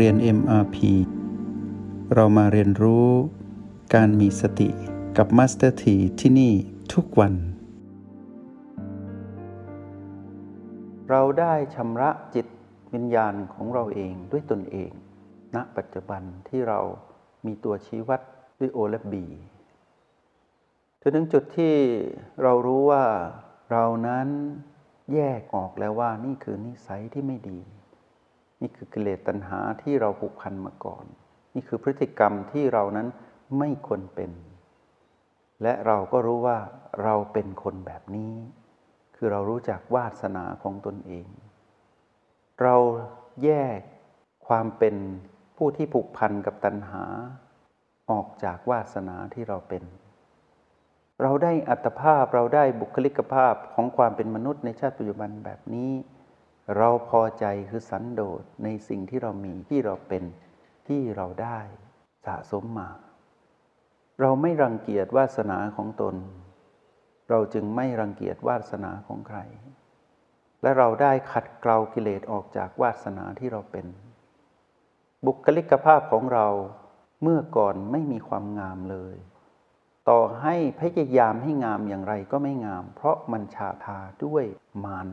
เรียน MRP เรามาเรียนรู้การมีสติกับ Master T ที่ที่นี่ทุกวัน เราได้ชำระจิตวิญญาณของเราเองด้วยตนเอง ณ ปัจจุบันที่เรามีตัวชี้วัดด้วย O และ B จนถึงจุดที่เรารู้ว่าเรานั้นแยกออกแล้วว่านี่คือนิสัยที่ไม่ดี นี่คือกิเลสตัณหาที่เราผูกพันมาก่อน นี่คือพฤติกรรมที่เรานั้นไม่ควรเป็น และเราก็รู้ว่าเราเป็นคนแบบนี้ คือเรารู้จักวาสนาของตนเอง เราแยกความเป็นผู้ที่ผูกพันกับตัณหา ออกจากวาสนาที่เราเป็น เราได้อัตภาพเราได้บุคลิกภาพของความเป็นมนุษย์ในชาติปัจจุบันแบบนี้ เราพอใจคือสันโดษในสิ่งที่เรามีที่เราเป็นที่เราได้สะสมมา เราไม่รังเกียจวาสนาของตน เราจึงไม่รังเกียจวาสนาของใคร และเราได้ขัดเกลากิเลสออกจากวาสนาที่เราเป็น บุคลิกภาพของเราเมื่อก่อนไม่มีความงามเลย ต่อให้พยายามให้งามอย่างไรก็ไม่งาม เพราะมันชาทาด้วยมาร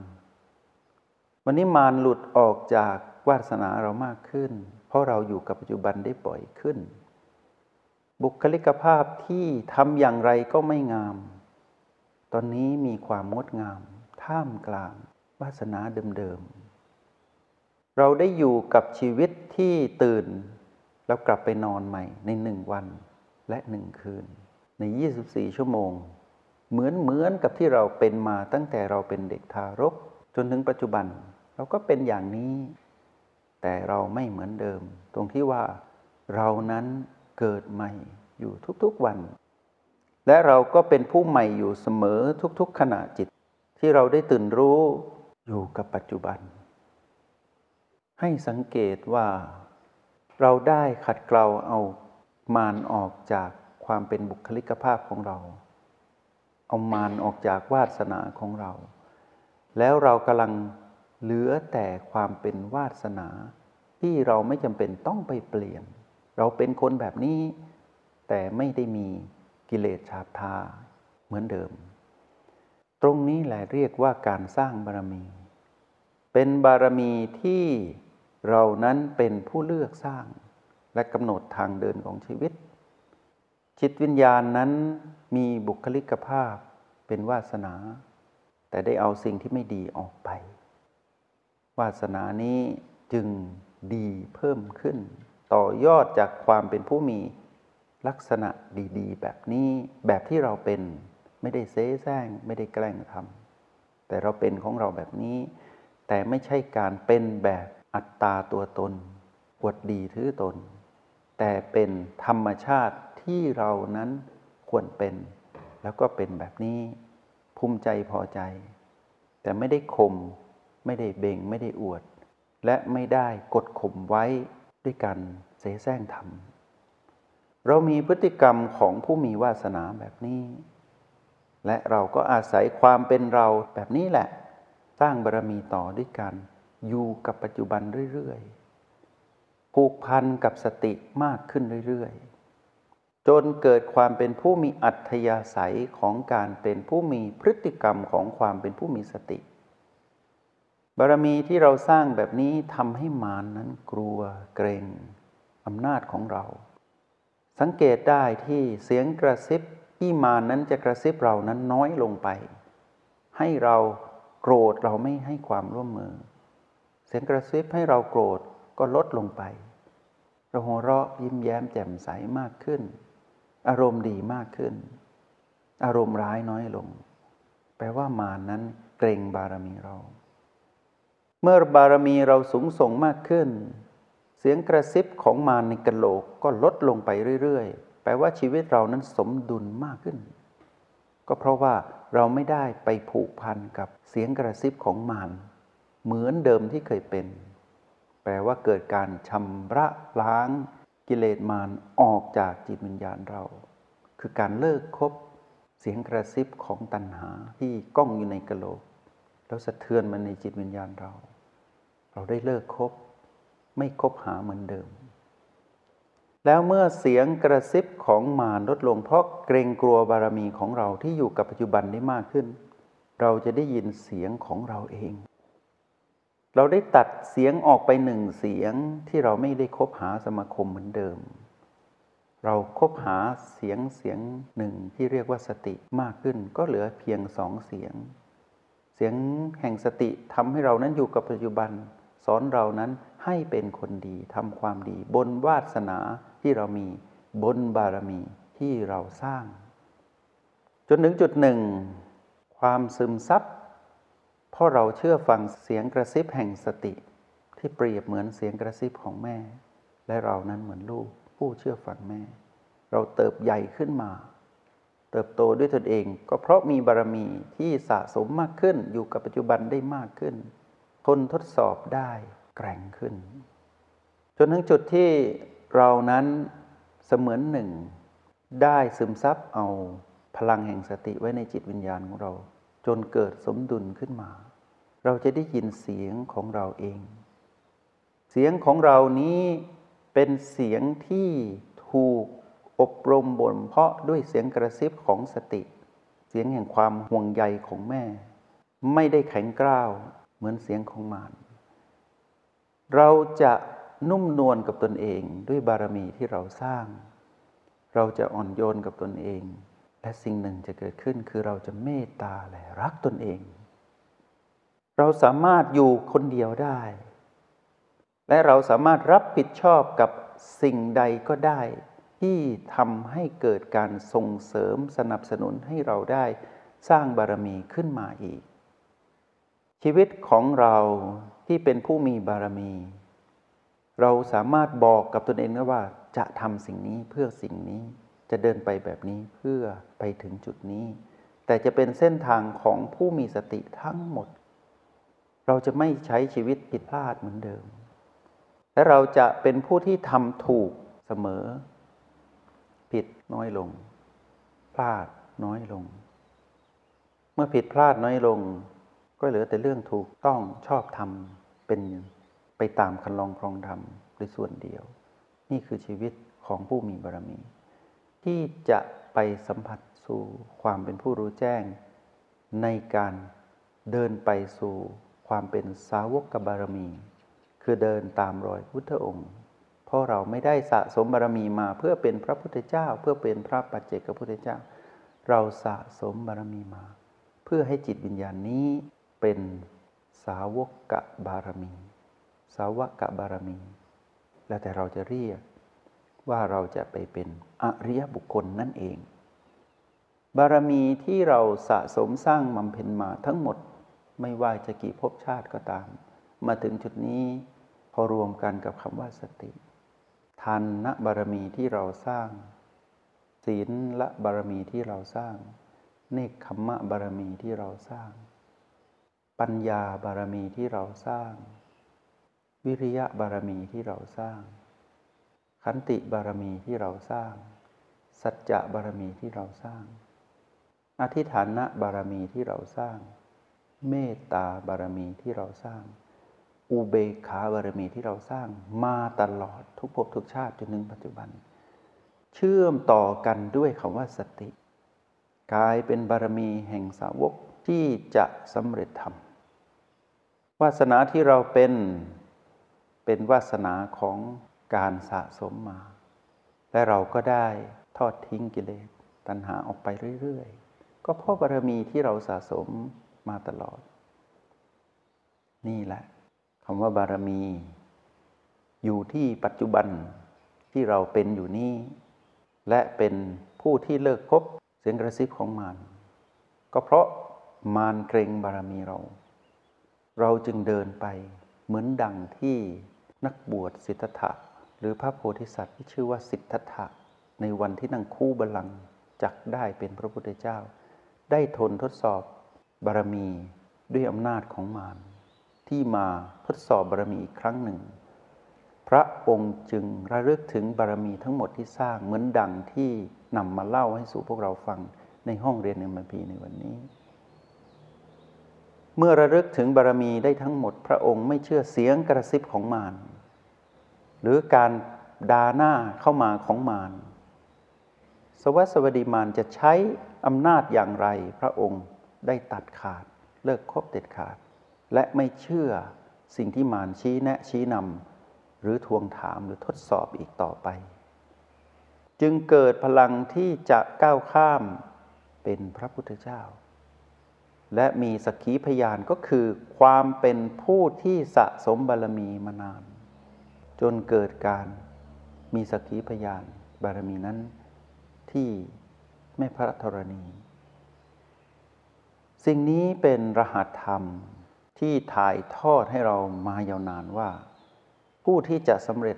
วันนี้มารหลุดออกจากวาสนาเรามากขึ้น เพราะเราอยู่กับปัจจุบันได้บ่อยขึ้น บุคลิกภาพที่ทำอย่างไรก็ไม่งาม ตอนนี้มีความงดงาม ท่ามกลางวาสนาเดิมๆ เราได้อยู่กับชีวิตที่ตื่น แล้วกลับไปนอนใหม่ในหนึ่งวันและหนึ่งคืน ใน 24 ชั่วโมง เหมือนเหมือนกับที่เราเป็นมาตั้งแต่เราเป็นเด็กทารกจนถึงปัจจุบัน เราก็เป็นอย่างนี้ แต่เราไม่เหมือนเดิม ตรงที่ว่าเรานั้นเกิดใหม่อยู่ทุกๆวัน และเราก็เป็นผู้ใหม่อยู่เสมอทุกๆขณะจิต ที่เราได้ตื่นรู้อยู่กับปัจจุบัน ให้สังเกตว่า เราได้ขัดเกลาเอามานออกจากความเป็นบุคลิกภาพของเรา เอามานออกจากวาสนาของเรา แล้วเรากำลัง เหลือแต่ความเป็นวาสนา ที่เราไม่จำเป็นต้องไปเปลี่ยน เราเป็นคนแบบนี้ แต่ไม่ได้มีกิเลสชาบทาเหมือนเดิม ตรงนี้แหละเรียกว่าการสร้างบารมี เป็นบารมีที่เรานั้นเป็นผู้เลือกสร้าง และกำหนดทางเดินของชีวิต จิตวิญญาณนั้นมีบุคลิกภาพเป็นวาสนา แต่ได้เอาสิ่งที่ไม่ดีออกไป วาสนานี้จึงดีเพิ่มขึ้น ต่อยอดจากความเป็นผู้มีลักษณะดีๆ แบบนี้แบบที่เราเป็นไม่ได้เซ้แซงไม่ได้แกล้งทำแต่เราเป็นของเราแบบนี้ แต่ไม่ใช่การเป็นแบบอัตตาตัวตนปวดดีถือตน แต่เป็นธรรมชาติที่เรานั้นควรเป็น แล้วก็เป็นแบบนี้ ภูมิใจพอใจ แต่ไม่ได้ข่ม ไม่ได้เบ่งไม่ได้อวด และไม่ได้กดข่มไว้ด้วยกันเสแสร้งทำเรามีพฤติกรรมของผู้มีวาสนาแบบนี้ และเราก็อาศัยความเป็นเราแบบนี้แหละ สร้างบารรมีต่อด้วยกันอยู่กับปัจจุบันเรื่อยๆผูกพันกับสติมากขึ้นเรื่อยๆจนเกิดความเป็นผู้มีอัธยาศัยของการเป็นผู้มีพฤติกรรมของความเป็นผู้มีสติ บารมีที่เราสร้างแบบนี้ทำให้มารนนั้นกลัวเกรงอำนาจของเรา สังเกตได้ที่เสียงกระซิบที่มารนั้นจะกระซิบเรานั้นน้อยลงไป ให้เราโกรธเราไม่ให้ความร่วมมือ เสียงกระซิบให้เราโกรธก็ลดลงไปเราหัวเราะยิ้มแย้มแจ่มใสมากขึ้น อารมณ์ดีมากขึ้น อารมณ์ร้ายน้อยลง แปลว่ามารนั้นเกรงบารมีเรา เมื่อบารมีเราสูงส่งมากขึ้น เสียงกระซิบของมารในกระโหลกก็ลดลงไปเรื่อยๆ แปลว่าชีวิตเรานั้นสมดุลมากขึ้น ก็เพราะว่าเราไม่ได้ไปผูกพันกับเสียงกระซิบของมารเหมือนเดิมที่เคยเป็น แปลว่าเกิดการชำระล้างกิเลสมารออกจากจิตวิญญาณเรา คือการเลิกคบเสียงกระซิบของตัณหาที่ก้องอยู่ในกะโหลก แล้วสะเทือนมาในจิตวิญญาณเรา เราได้เลิกคบ ไม่คบหาเหมือนเดิม แล้วเมื่อเสียงกระซิบของมารลดลงเพราะเกรงกลัวบารมีของเราที่อยู่กับปัจจุบันได้มากขึ้น เราจะได้ยินเสียงของเราเอง เราได้ตัดเสียงออกไปหนึ่งเสียงที่เราไม่ได้คบหาสมาคมเหมือนเดิม เราคบหาเสียงเสียงหนึ่งที่เรียกว่าสติมากขึ้น ก็เหลือเพียงสองเสียงเสียงแห่งสติทำให้เรานั้นอยู่กับปัจจุบัน สอนเรานั้นให้เป็นคนดีทำความดี บนวาสนาที่เรามีบนบารมีที่เราสร้าง จนถึงจุดหนึ่ง ความซึมซับเพราะเราเชื่อฟังเสียงกระซิบแห่งสติ ที่เปรียบเหมือนเสียงกระซิบของแม่ และเรานั้นเหมือนลูกผู้เชื่อฟังแม่ เราเติบใหญ่ขึ้นมา เติบโตด้วยตนเอง ก็เพราะมีบารมีที่สะสมมากขึ้นอยู่กับปัจจุบันได้มากขึ้น ทนทดสอบได้แกร่งขึ้น จนถึงจุดที่เรานั้นเสมือนหนึ่ง ได้ซึมซับเอาพลังแห่งสติไว้ในจิตวิญญาณของเรา จนเกิดสมดุลขึ้นมา เราจะได้ยินเสียงของเราเอง เสียงของเรานี้เป็นเสียงที่ถูกอบรมบ่มเพาะด้วยเสียงกระซิบของสติ เสียงแห่งความห่วงใยของแม่ ไม่ได้แข็งกร้าว เหมือนเสียงของมารเราจะนุ่มนวลกับตนเองด้วยบารมีที่เราสร้าง เราจะอ่อนโยนกับตนเอง และสิ่งหนึ่งจะเกิดขึ้นคือเราจะเมตตาและรักตนเอง เราสามารถอยู่คนเดียวได้ และเราสามารถรับผิดชอบกับสิ่งใดก็ได้ ที่ทำให้เกิดการส่งเสริมสนับสนุนให้เราได้สร้างบารมีขึ้นมาอีก ชีวิตของเราที่เป็นผู้มีบารมี เราสามารถบอกกับตนเองได้ว่าจะทำสิ่งนี้เพื่อสิ่งนี้จะเดินไปแบบนี้เพื่อไปถึงจุดนี้ แต่จะเป็นเส้นทางของผู้มีสติทั้งหมด เราจะไม่ใช้ชีวิตผิดพลาดเหมือนเดิม และเราจะเป็นผู้ที่ทำถูกเสมอ ผิดน้อยลง พลาดน้อยลง เมื่อผิดพลาดน้อยลง ก็เหลือแต่เรื่องถูกต้องชอบทำเป็นไปตามคันลองครองธรรมโดยส่วนเดียว นี่คือชีวิตของผู้มีบารมี ที่จะไปสัมผัสสู่ความเป็นผู้รู้แจ้ง ในการเดินไปสู่ความเป็นสาวกบารมี คือเดินตามรอยพุทธองค์ เพราะเราไม่ได้สะสมบารมีมาเพื่อเป็นพระพุทธเจ้า เพื่อเป็นพระปัจเจกพุทธเจ้า เราสะสมบารมีมา เพื่อให้จิตวิญญาณนี้ เป็นสาวกกะบารมี สาวกะบารมี แล้วแต่เราจะเรียกว่าเราจะไปเป็นอริยบุคคลนั่นเอง บารมีที่เราสะสมสร้างบำเพ็ญมาทั้งหมดไม่ว่าจะกี่ภพชาติก็ตาม มาถึงจุดนี้พอรวมกันกับคำว่าสติทานนะบารมีที่เราสร้าง ศีลละบารมีที่เราสร้าง เนคขมมะบารมีที่เราสร้าง ปัญญาบารมีที่เราสร้าง วิริยะบารมีที่เราสร้าง ขันติบารมีที่เราสร้าง สัจจะบารมีที่เราสร้าง อธิฐานะบารมีที่เราสร้าง เมตตาบารมีที่เราสร้าง อุเบกขาบารมีที่เราสร้างมาตลอดทุกภพทุกชาติจนถึงปัจจุบัน เชื่อมต่อกันด้วยคำว่าสติกลายเป็นบารมีแห่งสาวกที่จะสำเร็จธรรม วาสนาที่เราเป็นเป็นวาสนาของการสะสมมา และเราก็ได้ทอดทิ้งกิเลสตัณหาออกไปเรื่อยๆ ก็เพราะบารมีที่เราสะสมมาตลอด นี่แหละคำว่าบารมี อยู่ที่ปัจจุบันที่เราเป็นอยู่นี้และเป็นผู้ที่เลิกพบเสียงกระซิบของมารก็เพราะมารเกรงบารมีเรา เราจึงเดินไปเหมือนดังที่นักบวชสิทธัตถะหรือพระโพธิสัตว์ที่ชื่อว่าสิทธัตถะในวันที่นั่งคู่บัลลังก์จักได้เป็นพระพุทธเจ้า ได้ทนทดสอบบารมีด้วยอำนาจของมารที่มาทดสอบบารมีอีกครั้งหนึ่ง พระองค์จึงระลึกถึงบารมีทั้งหมดที่สร้างเหมือนดังที่นำมาเล่าให้สู่พวกเราฟังในห้องเรียนในมัมพีในวันนี้ เมื่อระลึกถึงบารมีได้ทั้งหมด พระองค์ไม่เชื่อเสียงกระซิบของมารหรือการดาหน้าเข้ามาของมารสวัสวดีมารจะใช้อำนาจอย่างไร พระองค์ได้ตัดขาด เลิกคบเด็ดขาด และไม่เชื่อสิ่งที่มารชี้แนะชี้นำหรือทวงถามหรือทดสอบอีกต่อไป จึงเกิดพลังที่จะก้าวข้ามเป็นพระพุทธเจ้า และมีสักขีพยานก็คือความเป็นผู้ที่สะสมบารมีมานาน จนเกิดการมีสักขีพยานบารมีนั้นที่แม่พระธรณี สิ่งนี้เป็นรหัสธรรมที่ถ่ายทอดให้เรามายาวนานว่า ผู้ที่จะสำเร็จ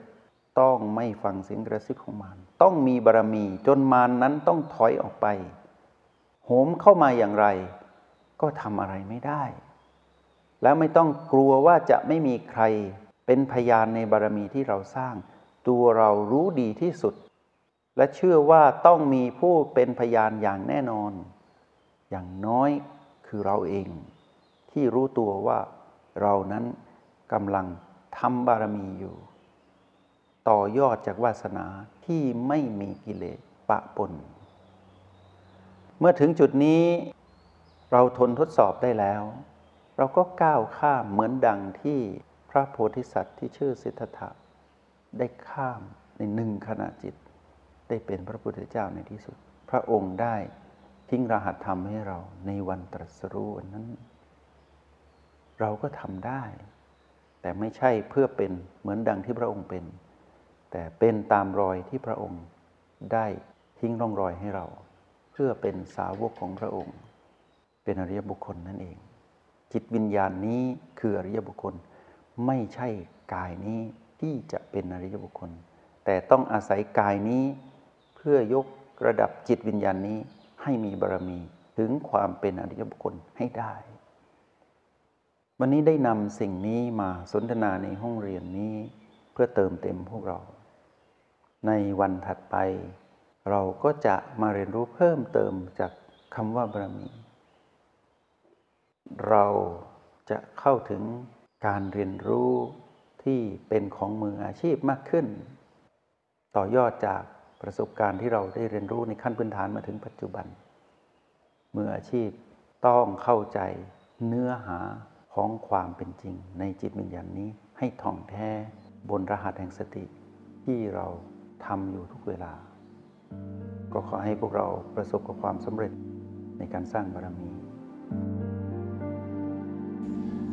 ต้องไม่ฟังเสียงกระซิบของมารต้องมีบารมีจนมารนนั้นต้องถอยออกไป โหมเข้ามาอย่างไร ก็ทำอะไรไม่ได้ แล้วไม่ต้องกลัวว่าจะไม่มีใครเป็นพยานในบารมีที่เราสร้าง ตัวเรารู้ดีที่สุด และเชื่อว่าต้องมีผู้เป็นพยานอย่างแน่นอน อย่างน้อยคือเราเอง ที่รู้ตัวว่าเรานั้นกำลังทำบารมีอยู่ ต่อยอดจากวาสนาที่ไม่มีกิเลสปะปน เมื่อถึงจุดนี้ เราทนทดสอบได้แล้ว เราก็ก้าวข้ามเหมือนดังที่พระโพธิสัตว์ที่ชื่อสิทธัตถะได้ข้ามในหนึ่งขณะจิต ได้เป็นพระพุทธเจ้าในที่สุด พระองค์ได้ทิ้งรหัสธรรมให้เราในวันตรัสรู้นั้น เราก็ทำได้ แต่ไม่ใช่เพื่อเป็นเหมือนดังที่พระองค์เป็น แต่เป็นตามรอยที่พระองค์ได้ทิ้งร่องรอยให้เรา เพื่อเป็นสาวกของพระองค์ เป็นอริยบุคคลนั่นเอง จิตวิญญาณนี้คืออริยบุคคล ไม่ใช่กายนี้ที่จะเป็นอริยบุคคล แต่ต้องอาศัยกายนี้ เพื่อยกระดับจิตวิญญาณนี้ให้มีบารมีถึงความเป็นอริยบุคคลให้ได้ วันนี้ได้นำสิ่งนี้มาสนทนาในห้องเรียนนี้ เพื่อเติมเต็มพวกเรา ในวันถัดไป เราก็จะมาเรียนรู้เพิ่มเติมจากคำว่าบารมี เราจะเข้าถึงการเรียนรู้ที่เป็นของมืออาชีพมากขึ้น ต่อยอดจากประสบการณ์ที่เราได้เรียนรู้ในขั้นพื้นฐานมาถึงปัจจุบัน มืออาชีพต้องเข้าใจเนื้อหาของความเป็นจริง ในจิตวิญญาณนี้ให้ท่องแท้บนรหัสแห่งสติ ที่เราทำอยู่ทุกเวลา ก็ขอให้พวกเราประสบกับความสำเร็จในการสร้างบารมี